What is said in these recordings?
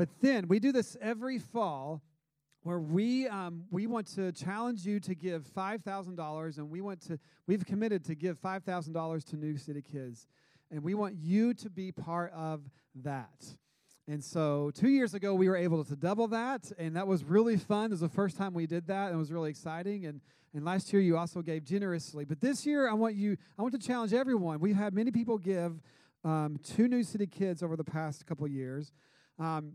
But then we do this every fall where we um, we want to challenge you to give five thousand dollars, and we want to we've committed to give five thousand dollars to New City Kids, and we want you to be part of that. And so two years ago, we were able to double that, and that was really fun. It was the first time we did that, and it was really exciting. And and last year, you also gave generously. But this year, I want you I want to challenge everyone. We've had many people give um, to New City Kids over the past couple years. Um,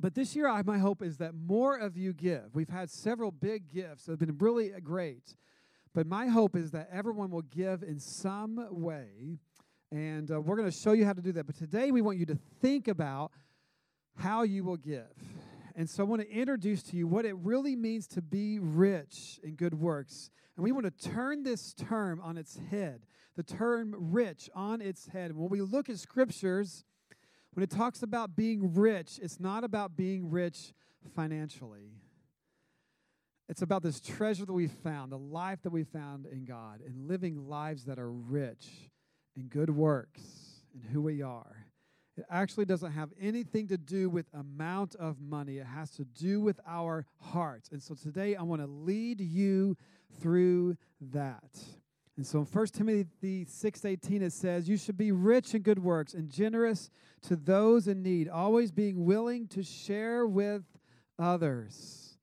but this year, I, my hope is that more of you give. We've had several big gifts that have been really great. But my hope is that everyone will give in some way. And uh, we're going to show you how to do that. But today, we want you to think about how you will give. And so I want to introduce to you what it really means to be rich in good works. And we want to turn this term on its head, the term rich on its head. And when we look at scriptures, when it talks about being rich, it's not about being rich financially. It's about this treasure that we found, the life that we found in God, and living lives that are rich in good works and who we are. It actually doesn't have anything to do with amount of money. It has to do with our hearts. And so today I want to lead you through that. And so in 1 Timothy 6:18 it says, "You should be rich in good works and generous to those in need, always being willing to share with others."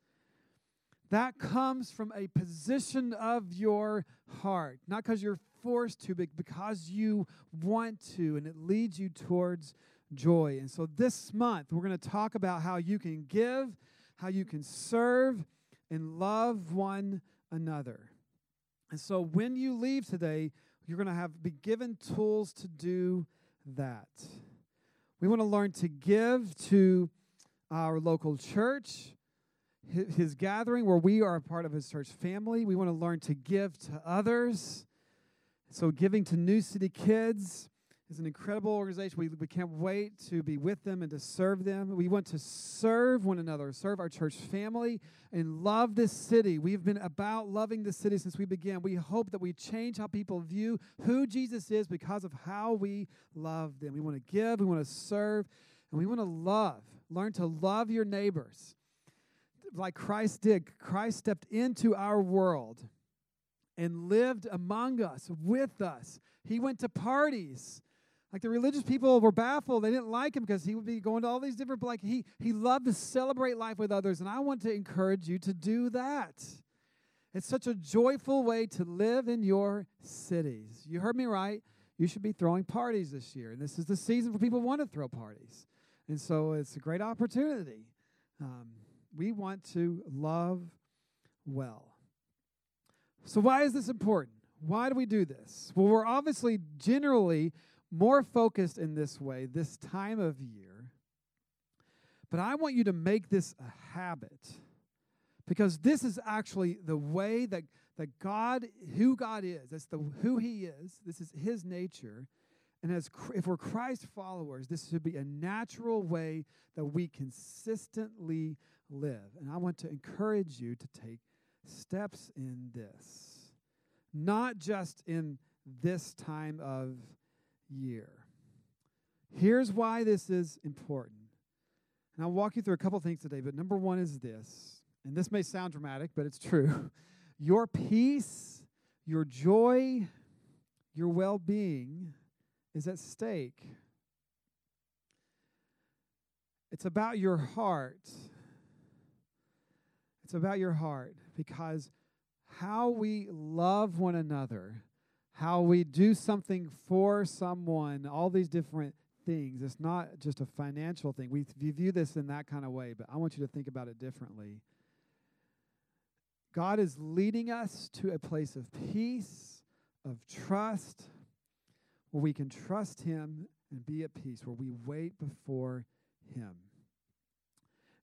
That comes from a position of your heart, not because you're forced to, but because you want to, and it leads you towards joy. And so this month, we're going to talk about how you can give, how you can serve, and love one another. And so when you leave today, you're going to have be given tools to do that. We want to learn to give to our local church, his gathering where we are a part of his church family. We want to learn to give to others. So giving to New City Kids, is an incredible organization. We, we can't wait to be with them and to serve them. We want to serve one another, serve our church family, and love this city. We've been about loving this city since we began. We hope that we change how people view who Jesus is because of how we love them. We want to give, we want to serve, and we want to love. Learn to love your neighbors like Christ did. Christ stepped into our world and lived among us, with us. He went to parties like the religious people were baffled. They didn't like him because he would be going to all these different like he he loved to celebrate life with others and I want to encourage you to do that. It's such a joyful way to live in your cities. You heard me right. You should be throwing parties this year. And this is the season for people who want to throw parties. And so it's a great opportunity. Um, we want to love well. So, why is this important? Why do we do this? Well, we're obviously generally more focused in this way this time of year. But I want you to make this a habit because this is actually the way that, that God, who God is, that's the who He is, this is His nature. And as if we're Christ followers, this should be a natural way that we consistently live. And I want to encourage you to take steps in this, not just in this time of year. Here's why this is important. And I'll walk you through a couple things today, but number one is this, and this may sound dramatic, but it's true. Your peace, your joy, your well being is at stake. It's about your heart. It's about your heart because how we love one another how we do something for someone, all these different things. It's not just a financial thing. We, view this in that kind of way, but I want you to think about it differently. God is leading us to a place of peace, of trust, where we can trust Him and be at peace, where we wait before Him.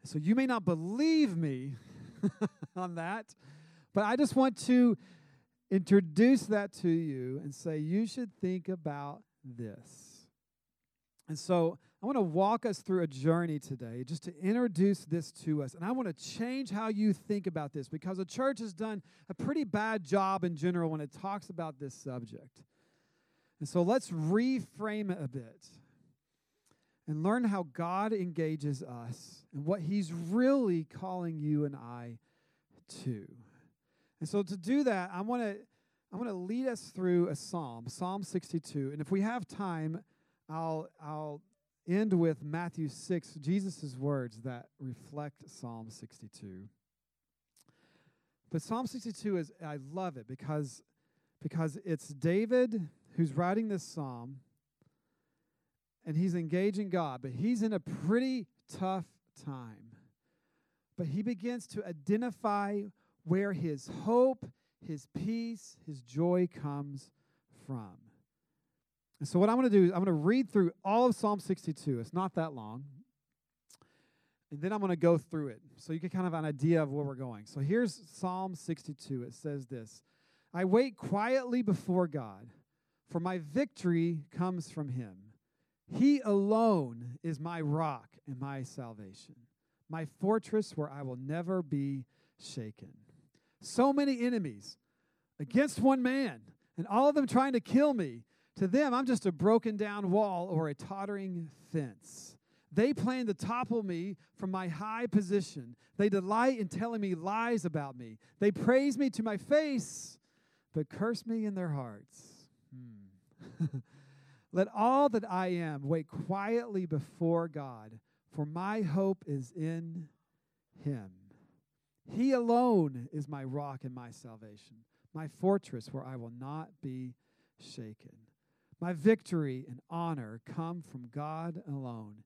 So you may not believe me on that, but I just want to introduce that to you and say, you should think about this. And so I want to walk us through a journey today just to introduce this to us. And I want to change how you think about this because the church has done a pretty bad job in general when it talks about this subject. And so let's reframe it a bit. and learn how God engages us and what He's really calling you and I to. And so to do that, I want to I want to lead us through a psalm, Psalm 62. And if we have time, I'll I'll end with Matthew 6, Jesus' words that reflect Psalm 62. But Psalm 62 is I love it because because it's David who's writing this psalm and he's engaging God, but he's in a pretty tough time. But he begins to identify where his hope, his peace, his joy comes from. And so, what I'm going to do is I'm going to read through all of Psalm 62. It's not that long. And then I'm going to go through it so you can kind of an idea of where we're going. So, here's Psalm 62. It says this I wait quietly before God, for my victory comes from him. He alone is my rock and my salvation, my fortress where I will never be shaken. So many enemies against one man, and all of them trying to kill me. To them, I'm just a broken down wall or a tottering fence. They plan to topple me from my high position. They delight in telling me lies about me. They praise me to my face, but curse me in their hearts. Hmm. Let all that I am wait quietly before God, for my hope is in Him. He alone is my rock and my salvation, my fortress where I will not be shaken. My victory and honor come from God alone.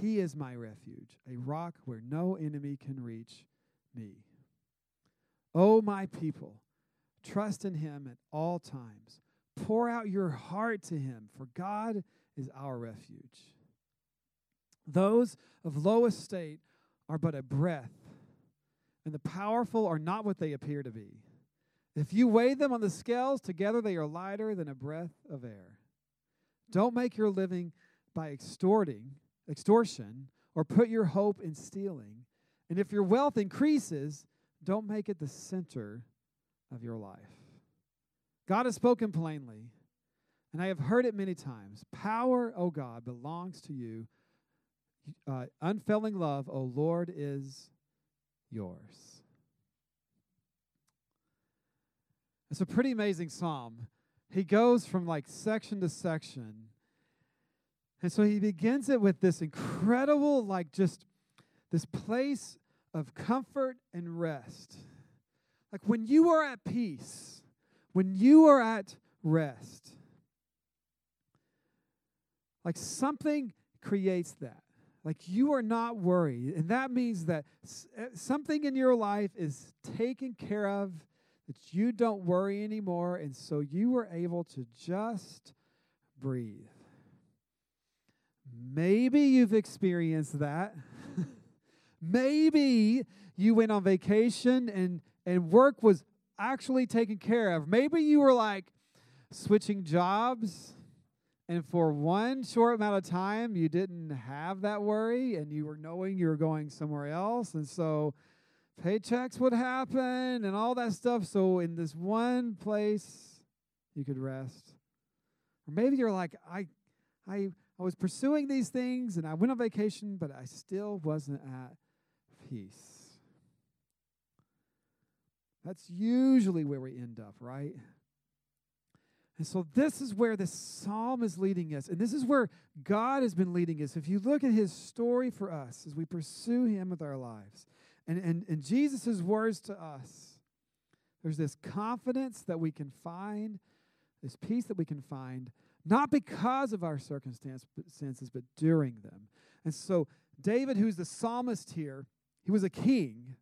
He is my refuge, a rock where no enemy can reach me. O oh, my people, trust in Him at all times Pour out your heart to him, for God is our refuge. Those of low estate are but a breath, and the powerful are not what they appear to be. If you weigh them on the scales, together they are lighter than a breath of air. Don't make your living by extorting, extortion, or put your hope in stealing. And if your wealth increases, don't make it the center of your life. God has spoken plainly, and I have heard it many times. Power, O God, belongs to you. Uh, unfailing love, O Lord, is yours. It's a pretty amazing psalm. He goes from like section to section. And so he begins it with this incredible, like just this place of comfort and rest. Like when you are at peace, when you are at rest, like something creates that. Like you are not worried. And that means that eh, something in your life is taken care of, that you don't worry anymore. And so you are able to just breathe. Maybe you've experienced that. Maybe you went on vacation and, and work was actually taken care of. Maybe you were like switching jobs, and for one short amount of time, you didn't have that worry, and you were knowing you were going somewhere else. And so paychecks would happen and all that stuff. So, in this one place, you could rest. Or maybe you're like, I, I, I was pursuing these things and I went on vacation, but I still wasn't at peace. That's usually where we end up, right? And so this is where the psalm is leading us. And this is where God has been leading us. If you look at his story for us as we pursue him with our lives, and, and, and Jesus' words to us, there's this confidence that we can find, this peace that we can find, not because of our circumstances, but during them. And so David, who's the psalmist here, he was a king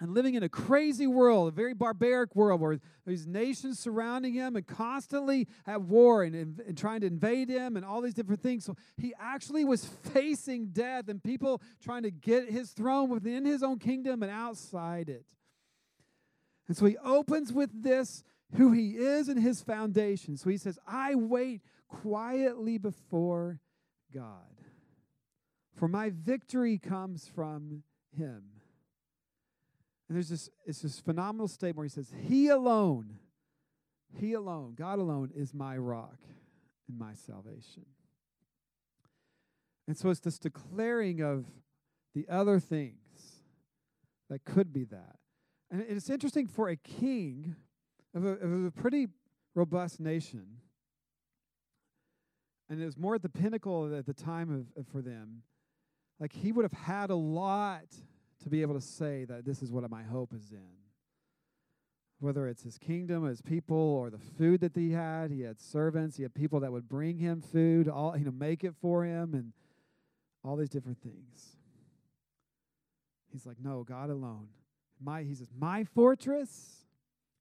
and living in a crazy world, a very barbaric world where these nations surrounding him and constantly at war and, and, trying to invade him and all these different things. So he actually was facing death and people trying to get his throne within his own kingdom and outside it. And so he opens with this who he is and his foundation. So he says, I wait quietly before God, for my victory comes from him. And there's this, it's this phenomenal statement where he says, He alone, He alone, God alone is my rock and my salvation. And so it's this declaring of the other things that could be that. And it's interesting for a king of a, of a pretty robust nation, and it was more at the pinnacle at the time of, of, for them. Like he would have had a lot to be able to say that this is what my hope is in. Whether it's his kingdom, his people, or the food that he had, he had servants, he had people that would bring him food, all you know, make it for him, and all these different things. He's like, no, God alone. My, he says, my fortress.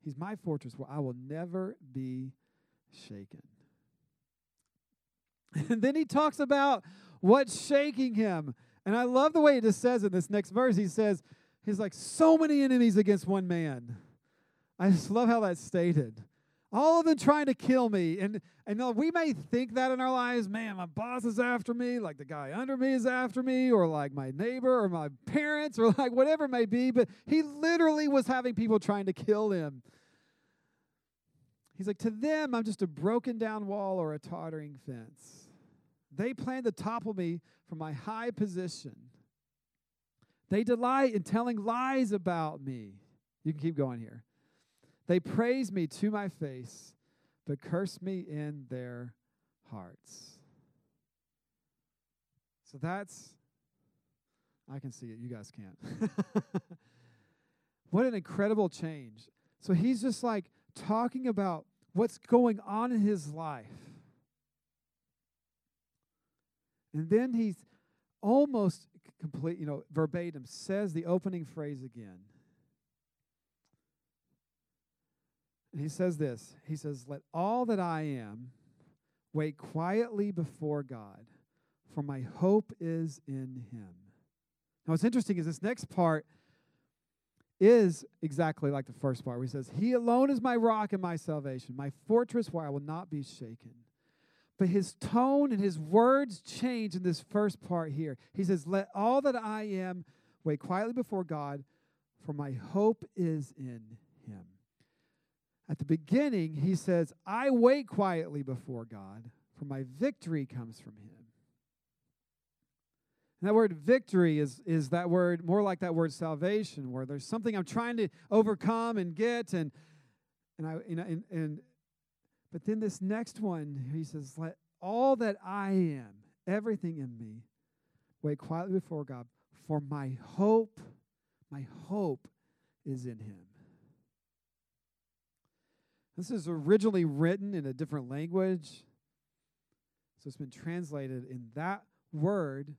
He's my fortress where I will never be shaken. And then he talks about what's shaking him. And I love the way he just says in this next verse. He says, he's like, so many enemies against one man. I just love how that's stated all of them trying to kill me. And and we may think that in our lives, man, my boss is after me, like the guy under me is after me, or like my neighbor or my parents, or like whatever it may be. But he literally was having people trying to kill him. He's like, to them, I'm just a broken down wall or a tottering fence. They plan to topple me from my high position. They delight in telling lies about me. You can keep going here. They praise me to my face, but curse me in their hearts. So that's, I can see it. You guys can't. what an incredible change. So he's just like talking about what's going on in his life. And then he's almost complete, you know, verbatim says the opening phrase again. And he says this He says, Let all that I am wait quietly before God, for my hope is in him. Now, what's interesting is this next part is exactly like the first part, where he says, He alone is my rock and my salvation, my fortress where I will not be shaken. But his tone and his words change in this first part here. He says, Let all that I am wait quietly before God, for my hope is in him. At the beginning, he says, I wait quietly before God, for my victory comes from him. And that word victory is, is that word more like that word salvation, where there's something I'm trying to overcome and get, and and I you know, and, and but then this next one, he says, Let all that I am, everything in me, wait quietly before God, for my hope, my hope is in him. This is originally written in a different language. So it's been translated in that word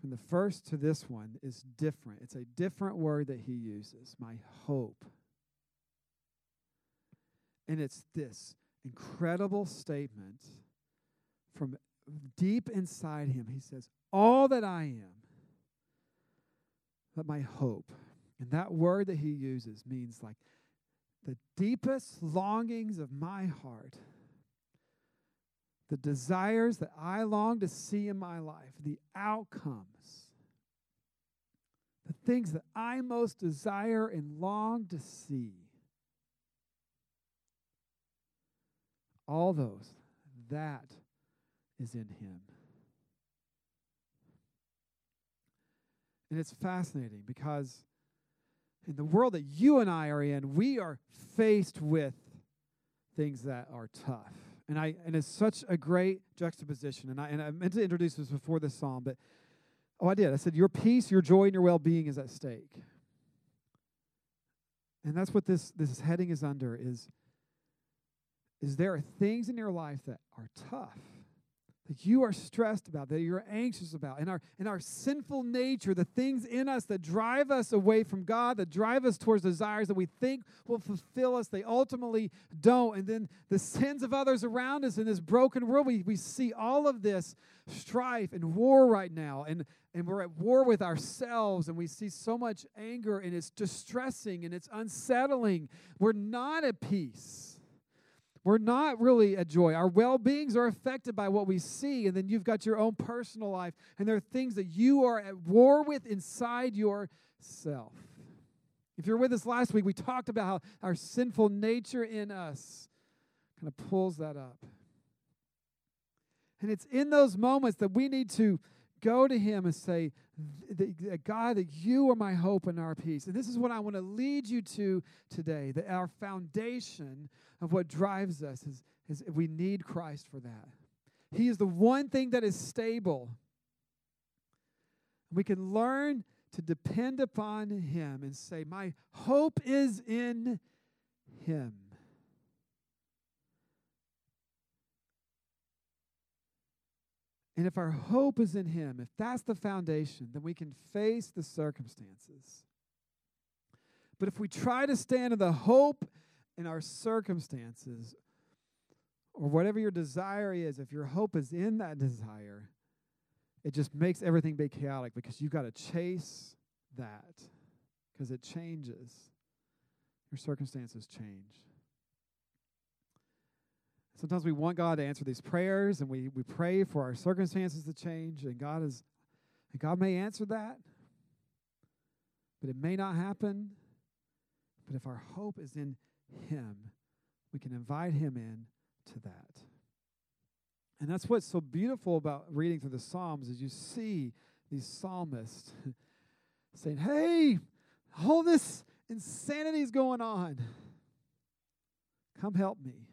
from the first to this one is different. It's a different word that he uses, my hope. And it's this incredible statement from deep inside him. He says, All that I am, but my hope. And that word that he uses means like the deepest longings of my heart, the desires that I long to see in my life, the outcomes, the things that I most desire and long to see. All those, that is in Him. And it's fascinating because in the world that you and I are in, we are faced with things that are tough. And I and it's such a great juxtaposition. And I and I meant to introduce this before this psalm, but oh I did. I said your peace, your joy, and your well-being is at stake. And that's what this this heading is under is is there are things in your life that are tough that you are stressed about, that you're anxious about, and our, and our sinful nature, the things in us that drive us away from God, that drive us towards desires that we think will fulfill us, they ultimately don't. And then the sins of others around us in this broken world, we, we see all of this strife and war right now. And, and we're at war with ourselves, and we see so much anger, and it's distressing and it's unsettling. We're not at peace. We're not really a joy. Our well beings are affected by what we see, and then you've got your own personal life, and there are things that you are at war with inside yourself. If you're with us last week, we talked about how our sinful nature in us kind of pulls that up. And it's in those moments that we need to go to Him and say, God, that you are my hope and our peace. And this is what I want to lead you to today. That our foundation of what drives us is, is we need Christ for that. He is the one thing that is stable. We can learn to depend upon Him and say, My hope is in Him. And if our hope is in Him, if that's the foundation, then we can face the circumstances. But if we try to stand in the hope in our circumstances, or whatever your desire is, if your hope is in that desire, it just makes everything be chaotic because you've got to chase that because it changes. Your circumstances change. Sometimes we want God to answer these prayers and we, we pray for our circumstances to change, and God is and God may answer that, but it may not happen. But if our hope is in Him, we can invite Him in to that. And that's what's so beautiful about reading through the Psalms is you see these psalmists saying, Hey, all this insanity is going on. Come help me.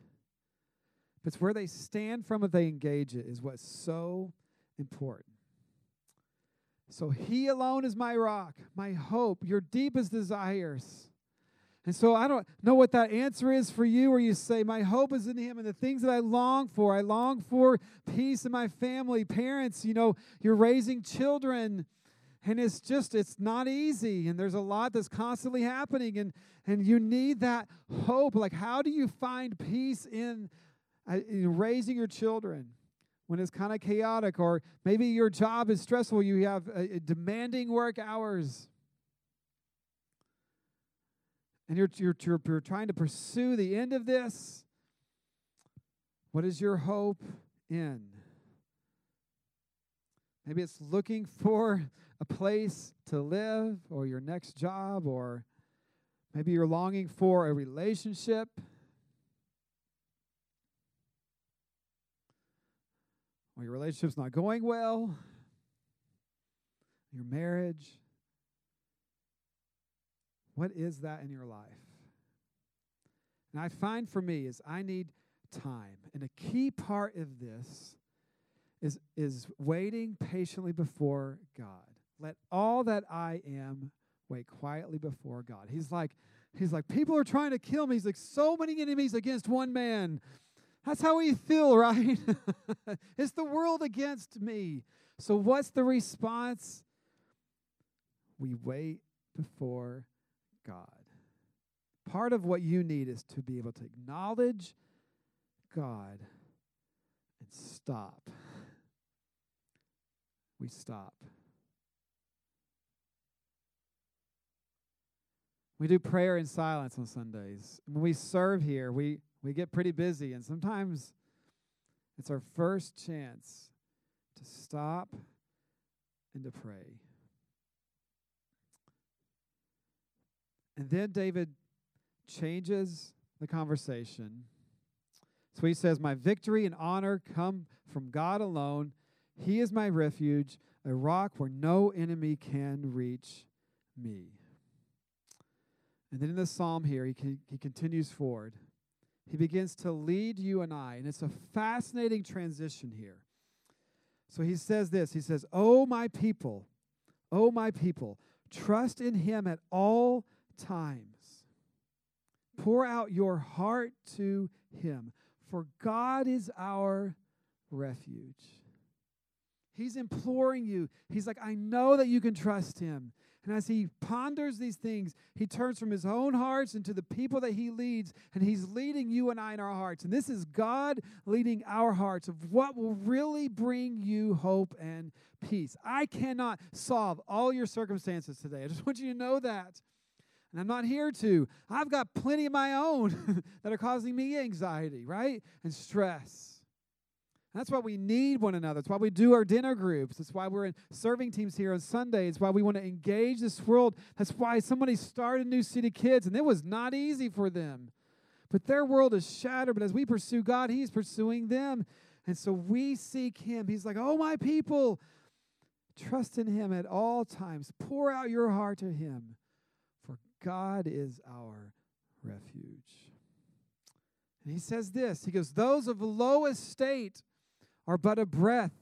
But it's where they stand from if they engage it is what's so important. So he alone is my rock, my hope, your deepest desires. And so I don't know what that answer is for you, where you say, My hope is in Him and the things that I long for. I long for peace in my family. Parents, you know, you're raising children, and it's just, it's not easy. And there's a lot that's constantly happening, and, and you need that hope. Like, how do you find peace in, in raising your children? When it's kind of chaotic, or maybe your job is stressful, you have uh, demanding work hours and you're, you're, you're, you're trying to pursue the end of this, what is your hope in? Maybe it's looking for a place to live or your next job, or maybe you're longing for a relationship. Or your relationship's not going well, your marriage. What is that in your life? And I find for me is I need time. And a key part of this is, is waiting patiently before God. Let all that I am wait quietly before God. He's like, he's like, people are trying to kill me. He's like, so many enemies against one man. That's how we feel, right? it's the world against me. So what's the response? We wait before God. Part of what you need is to be able to acknowledge God and stop. We stop. We do prayer in silence on Sundays. When we serve here, we, we get pretty busy, and sometimes it's our first chance to stop and to pray. And then David changes the conversation. So he says, My victory and honor come from God alone. He is my refuge, a rock where no enemy can reach me. And then in the psalm here, he, he continues forward. He begins to lead you and I, and it's a fascinating transition here. So he says this He says, Oh, my people, oh, my people, trust in him at all times. Pour out your heart to Him, for God is our refuge. He's imploring you. He's like, I know that you can trust Him. And as he ponders these things, he turns from his own hearts into the people that he leads, and he's leading you and I in our hearts. And this is God leading our hearts of what will really bring you hope and peace. I cannot solve all your circumstances today. I just want you to know that. And I'm not here to. I've got plenty of my own that are causing me anxiety, right? And stress. That's why we need one another. That's why we do our dinner groups. That's why we're in serving teams here on Sunday. It's why we want to engage this world. That's why somebody started New City Kids, and it was not easy for them. But their world is shattered. But as we pursue God, He's pursuing them. And so we seek Him. He's like, Oh, my people, Trust in him at all times. Pour out your heart to him, for God is our refuge. And he says this He goes, Those of low estate are but a breath,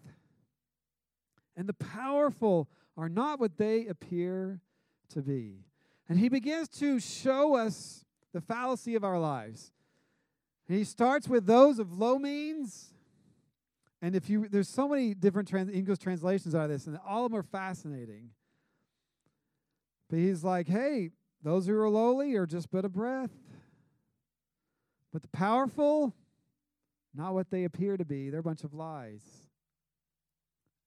and the powerful are not what they appear to be. And he begins to show us the fallacy of our lives. And he starts with those of low means. And if you there's so many different trans, English translations out of this, and all of them are fascinating. But he's like, hey, those who are lowly are just but a breath. But the powerful, not what they appear to be. They're a bunch of lies.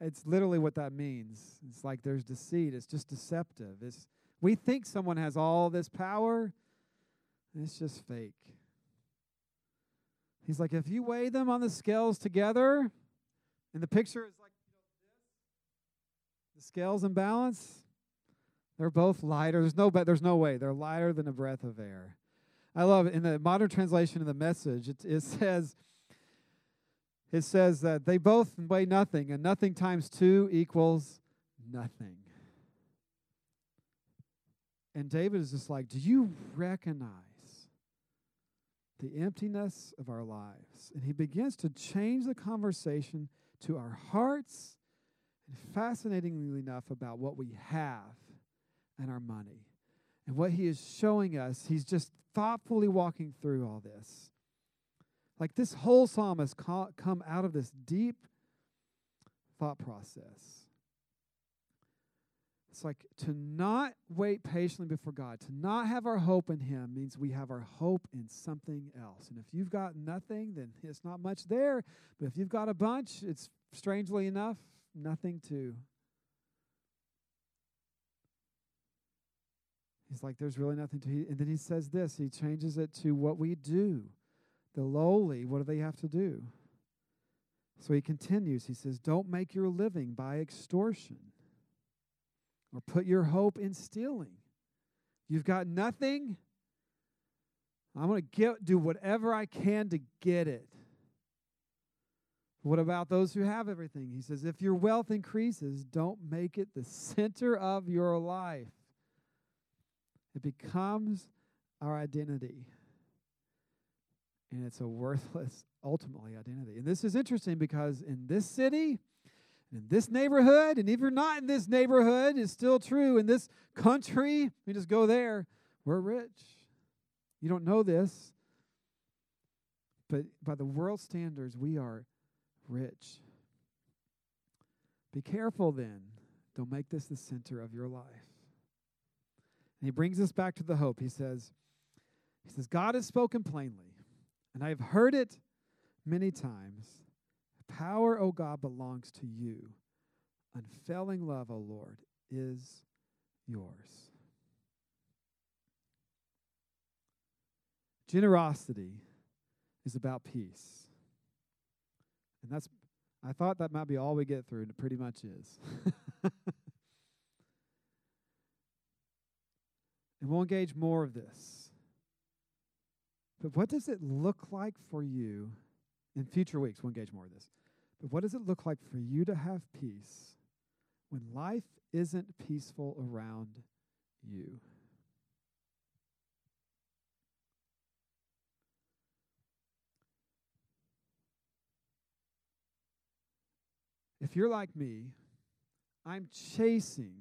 It's literally what that means. It's like there's deceit. It's just deceptive. It's we think someone has all this power, it's just fake. He's like, if you weigh them on the scales together, and the picture is like the scales in balance, they're both lighter. There's no, there's no way. They're lighter than a breath of air. I love it. In the modern translation of the message, it, it says, it says that they both weigh nothing, and nothing times two equals nothing. And David is just like, Do you recognize the emptiness of our lives? And he begins to change the conversation to our hearts, and fascinatingly enough, about what we have and our money. And what he is showing us, he's just thoughtfully walking through all this. Like this whole psalm has come out of this deep thought process. It's like to not wait patiently before God, to not have our hope in Him means we have our hope in something else. And if you've got nothing, then it's not much there. But if you've got a bunch, it's strangely enough, nothing too. He's like, there's really nothing to. And then he says this he changes it to what we do. The lowly, what do they have to do? So he continues. He says, Don't make your living by extortion or put your hope in stealing. You've got nothing. I'm going to do whatever I can to get it. What about those who have everything? He says, if your wealth increases, don't make it the center of your life. It becomes our identity. And it's a worthless, ultimately, identity. And this is interesting because in this city, in this neighborhood, and if you're not in this neighborhood, it's still true. In this country, we just go there, we're rich. You don't know this, but by the world standards, we are rich. Be careful then. Don't make this the center of your life. And he brings us back to the hope. He says, he says, God has spoken plainly, and I have heard it many times. Power, O God, belongs to you. Unfailing love, O Lord, is yours. Generosity is about peace. And that's, I thought that might be all we get through, and it pretty much is. and we'll engage more of this. But what does it look like for you in future weeks? We'll engage more of this. But what does it look like for you to have peace when life isn't peaceful around you? If you're like me, I'm chasing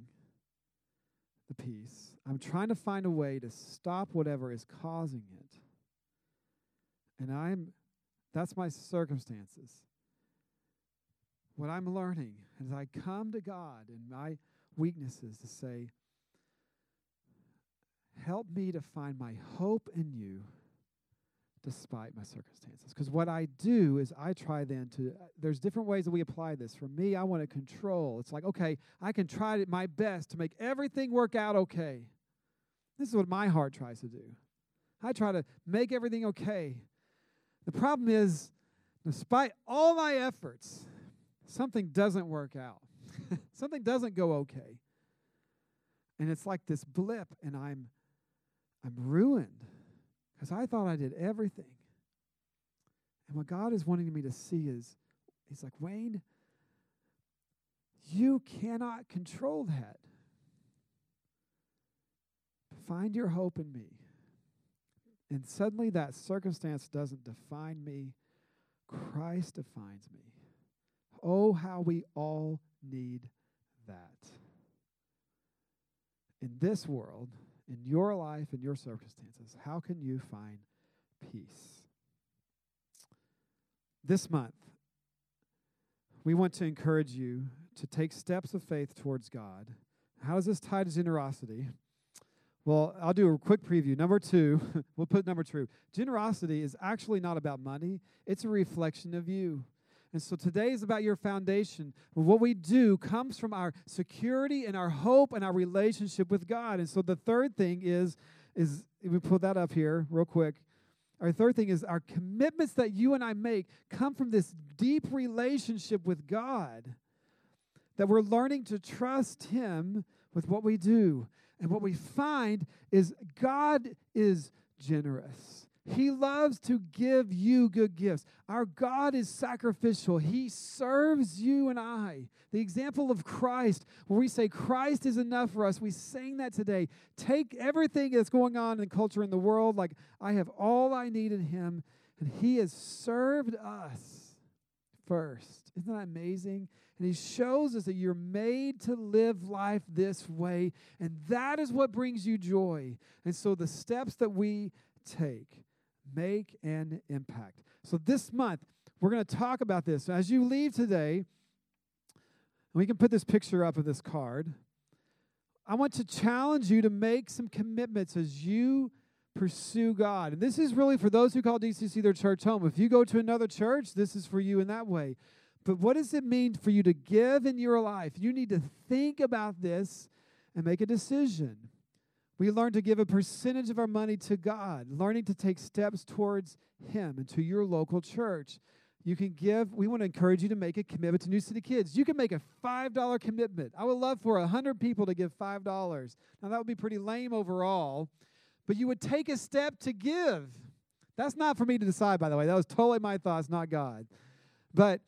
the peace. I'm trying to find a way to stop whatever is causing it. And I'm that's my circumstances. What I'm learning as I come to God in my weaknesses to say, help me to find my hope in you despite my circumstances. Because what I do is I try then to, there's different ways that we apply this. For me, I want to control. It's like, okay, I can try my best to make everything work out okay. This is what my heart tries to do. I try to make everything okay. The problem is, despite all my efforts, something doesn't work out. something doesn't go okay. And it's like this blip, and I'm I'm ruined because I thought I did everything. And what God is wanting me to see is, He's like, Wayne, You cannot control that. Find your hope in me. And suddenly that circumstance doesn't define me, Christ defines me. Oh, how we all need that. In this world, in your life, in your circumstances, how can you find peace? This month, we want to encourage you to take steps of faith towards God. How does this tie to generosity? Well, I'll do a quick preview. Number two, we'll put number two. Generosity is actually not about money, it's a reflection of you. And so today is about your foundation. What we do comes from our security and our hope and our relationship with God. And so the third thing is, is if we put that up here real quick. Our third thing is our commitments that you and I make come from this deep relationship with God. That we're learning to trust Him with what we do. And what we find is God is generous. He loves to give you good gifts. Our God is sacrificial. He serves you and I. The example of Christ, where we say Christ is enough for us, we sang that today. Take everything that's going on in culture in the world, like I have all I need in Him, and He has served us first. Isn't that amazing? And he shows us that you're made to live life this way, and that is what brings you joy. And so the steps that we take make an impact. So this month, we're going to talk about this. As you leave today, we can put this picture up of this card. I want to challenge you to make some commitments as you pursue God. And this is really for those who call DCC their church home. If you go to another church, this is for you in that way. But what does it mean for you to give in your life? You need to think about this and make a decision. We learn to give a percentage of our money to God, learning to take steps towards Him and to your local church. You can give, we want to encourage you to make a commitment to New City Kids. You can make a $5 commitment. I would love for 100 people to give $5. Now, that would be pretty lame overall, but you would take a step to give. That's not for me to decide, by the way. That was totally my thoughts, not God. But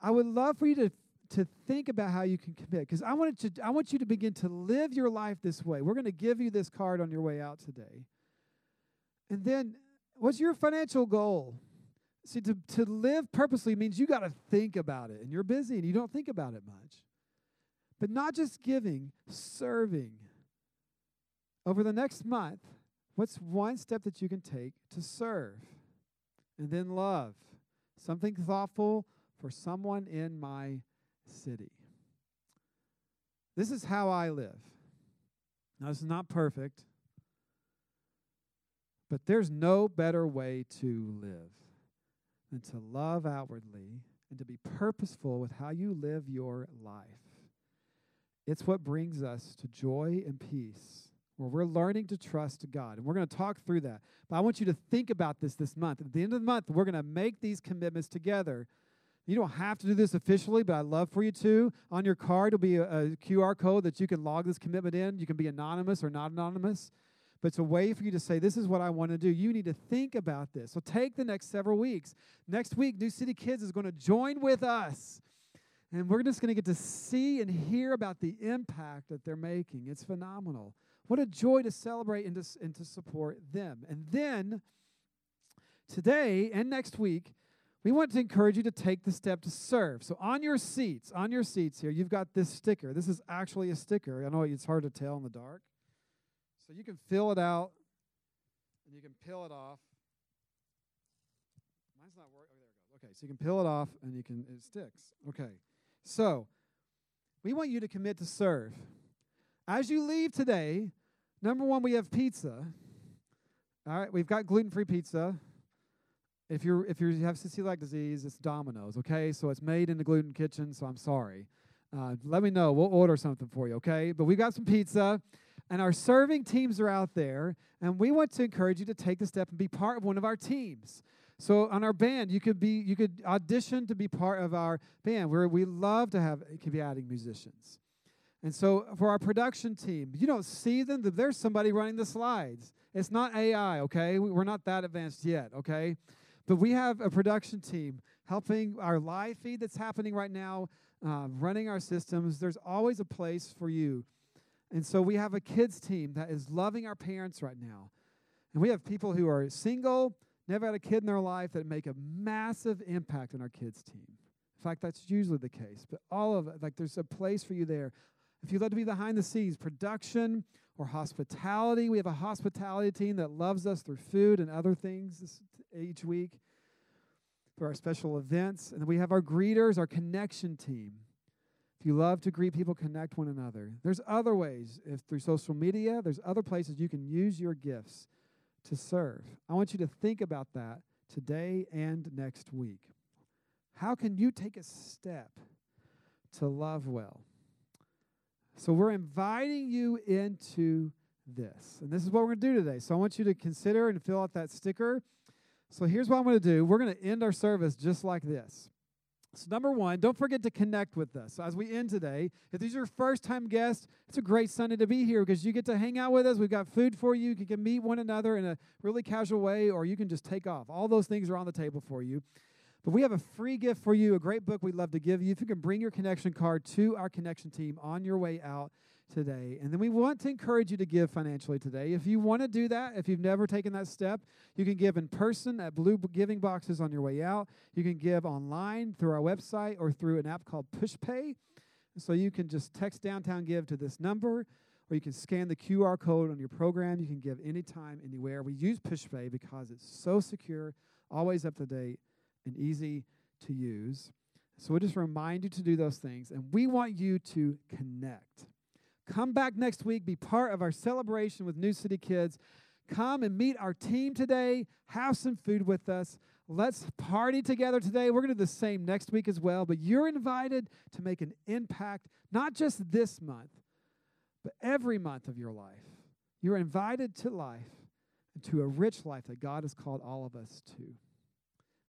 I would love for you to to think about how you can commit because I want to I want you to begin to live your life this way. We're going to give you this card on your way out today. And then what's your financial goal? See, to, to live purposely means you got to think about it, and you're busy and you don't think about it much. But not just giving, serving. Over the next month, what's one step that you can take to serve? And then love. Something thoughtful, for someone in my city. This is how I live. Now, this is not perfect, but there's no better way to live than to love outwardly and to be purposeful with how you live your life. It's what brings us to joy and peace, where we're learning to trust God. And we're going to talk through that. But I want you to think about this this month. At the end of the month, we're going to make these commitments together you don't have to do this officially, but I'd love for you to. On your card will be a, a, QR code that you can log this commitment in. You can be anonymous or not anonymous, but it's a way for you to say, This is what I want to do. You need to think about this. So take the next several weeks. Next week, New City Kids is going to join with us, and we're just going to get to see and hear about the impact that they're making. It's phenomenal. What a joy to celebrate and to, and to support them. And then today and next week, we want to encourage you to take the step to serve. So on your seats, on your seats here, you've got this sticker. This is actually a sticker. I know it's hard to tell in the dark. So you can fill it out and you can peel it off. Mine's not working. Oh, there it goes. Okay, so you can peel it off and you can it sticks. Okay. So, we want you to commit to serve. As you leave today, number 1 we have pizza. All right, we've got gluten-free pizza. If you're if you have celiac disease, it's Domino's, okay? So it's made in the gluten kitchen. So I'm sorry. Uh, let me know. We'll order something for you, okay? But we've got some pizza, and our serving teams are out there, and we want to encourage you to take the step and be part of one of our teams. So on our band, you could be you could audition to be part of our band. Where we love to have could be adding musicians. And so for our production team, you don't see them. There's somebody running the slides. It's not AI, okay? We're not that advanced yet, okay? But we have a production team helping our live feed that's happening right now. uh, running our systems. There's always a place for you. And so we have a kids team that is loving our parents right now. And we have people who are single, never had a kid in their life that make a massive impact on our kids team. In fact, that's usually the case. But all of it, like there's a place for you there. If you'd like to be behind the scenes, production or hospitality, we have a hospitality team that loves us through food and other things each week for our special events. And we have our greeters, our connection team. If you love to greet people, connect one another. There's other ways, if through social media, there's other places you can use your gifts to serve. I want you to think about that today and next week. How can you take a step to love well? So, we're inviting you into this. And this is what we're going to do today. So, I want you to consider and fill out that sticker. So, here's what I'm going to do we're going to end our service just like this. So, number one, don't forget to connect with us. So as we end today, if these are your first time guests, it's a great Sunday to be here because you get to hang out with us. We've got food for you. You can meet one another in a really casual way, or you can just take off. All those things are on the table for you. But we have a free gift for you, a great book we'd love to give you. If you can bring your connection card to our connection team on your way out today. And then we want to encourage you to give financially today. If you want to do that, if you've never taken that step, you can give in person at blue giving boxes on your way out. You can give online through our website or through an app called PushPay. So you can just text downtown give to this number or you can scan the QR code on your program. You can give anytime, anywhere. We use PushPay because it's so secure, always up to date, and easy to use. So we just remind you to do those things, and we want you to connect. Come back next week, be part of our celebration with New City Kids. Come and meet our team today, have some food with us. Let's party together today. We're going to do the same next week as well, but you're invited to make an impact, not just this month, but every month of your life. You're invited to life to a rich life that God has called all of us to.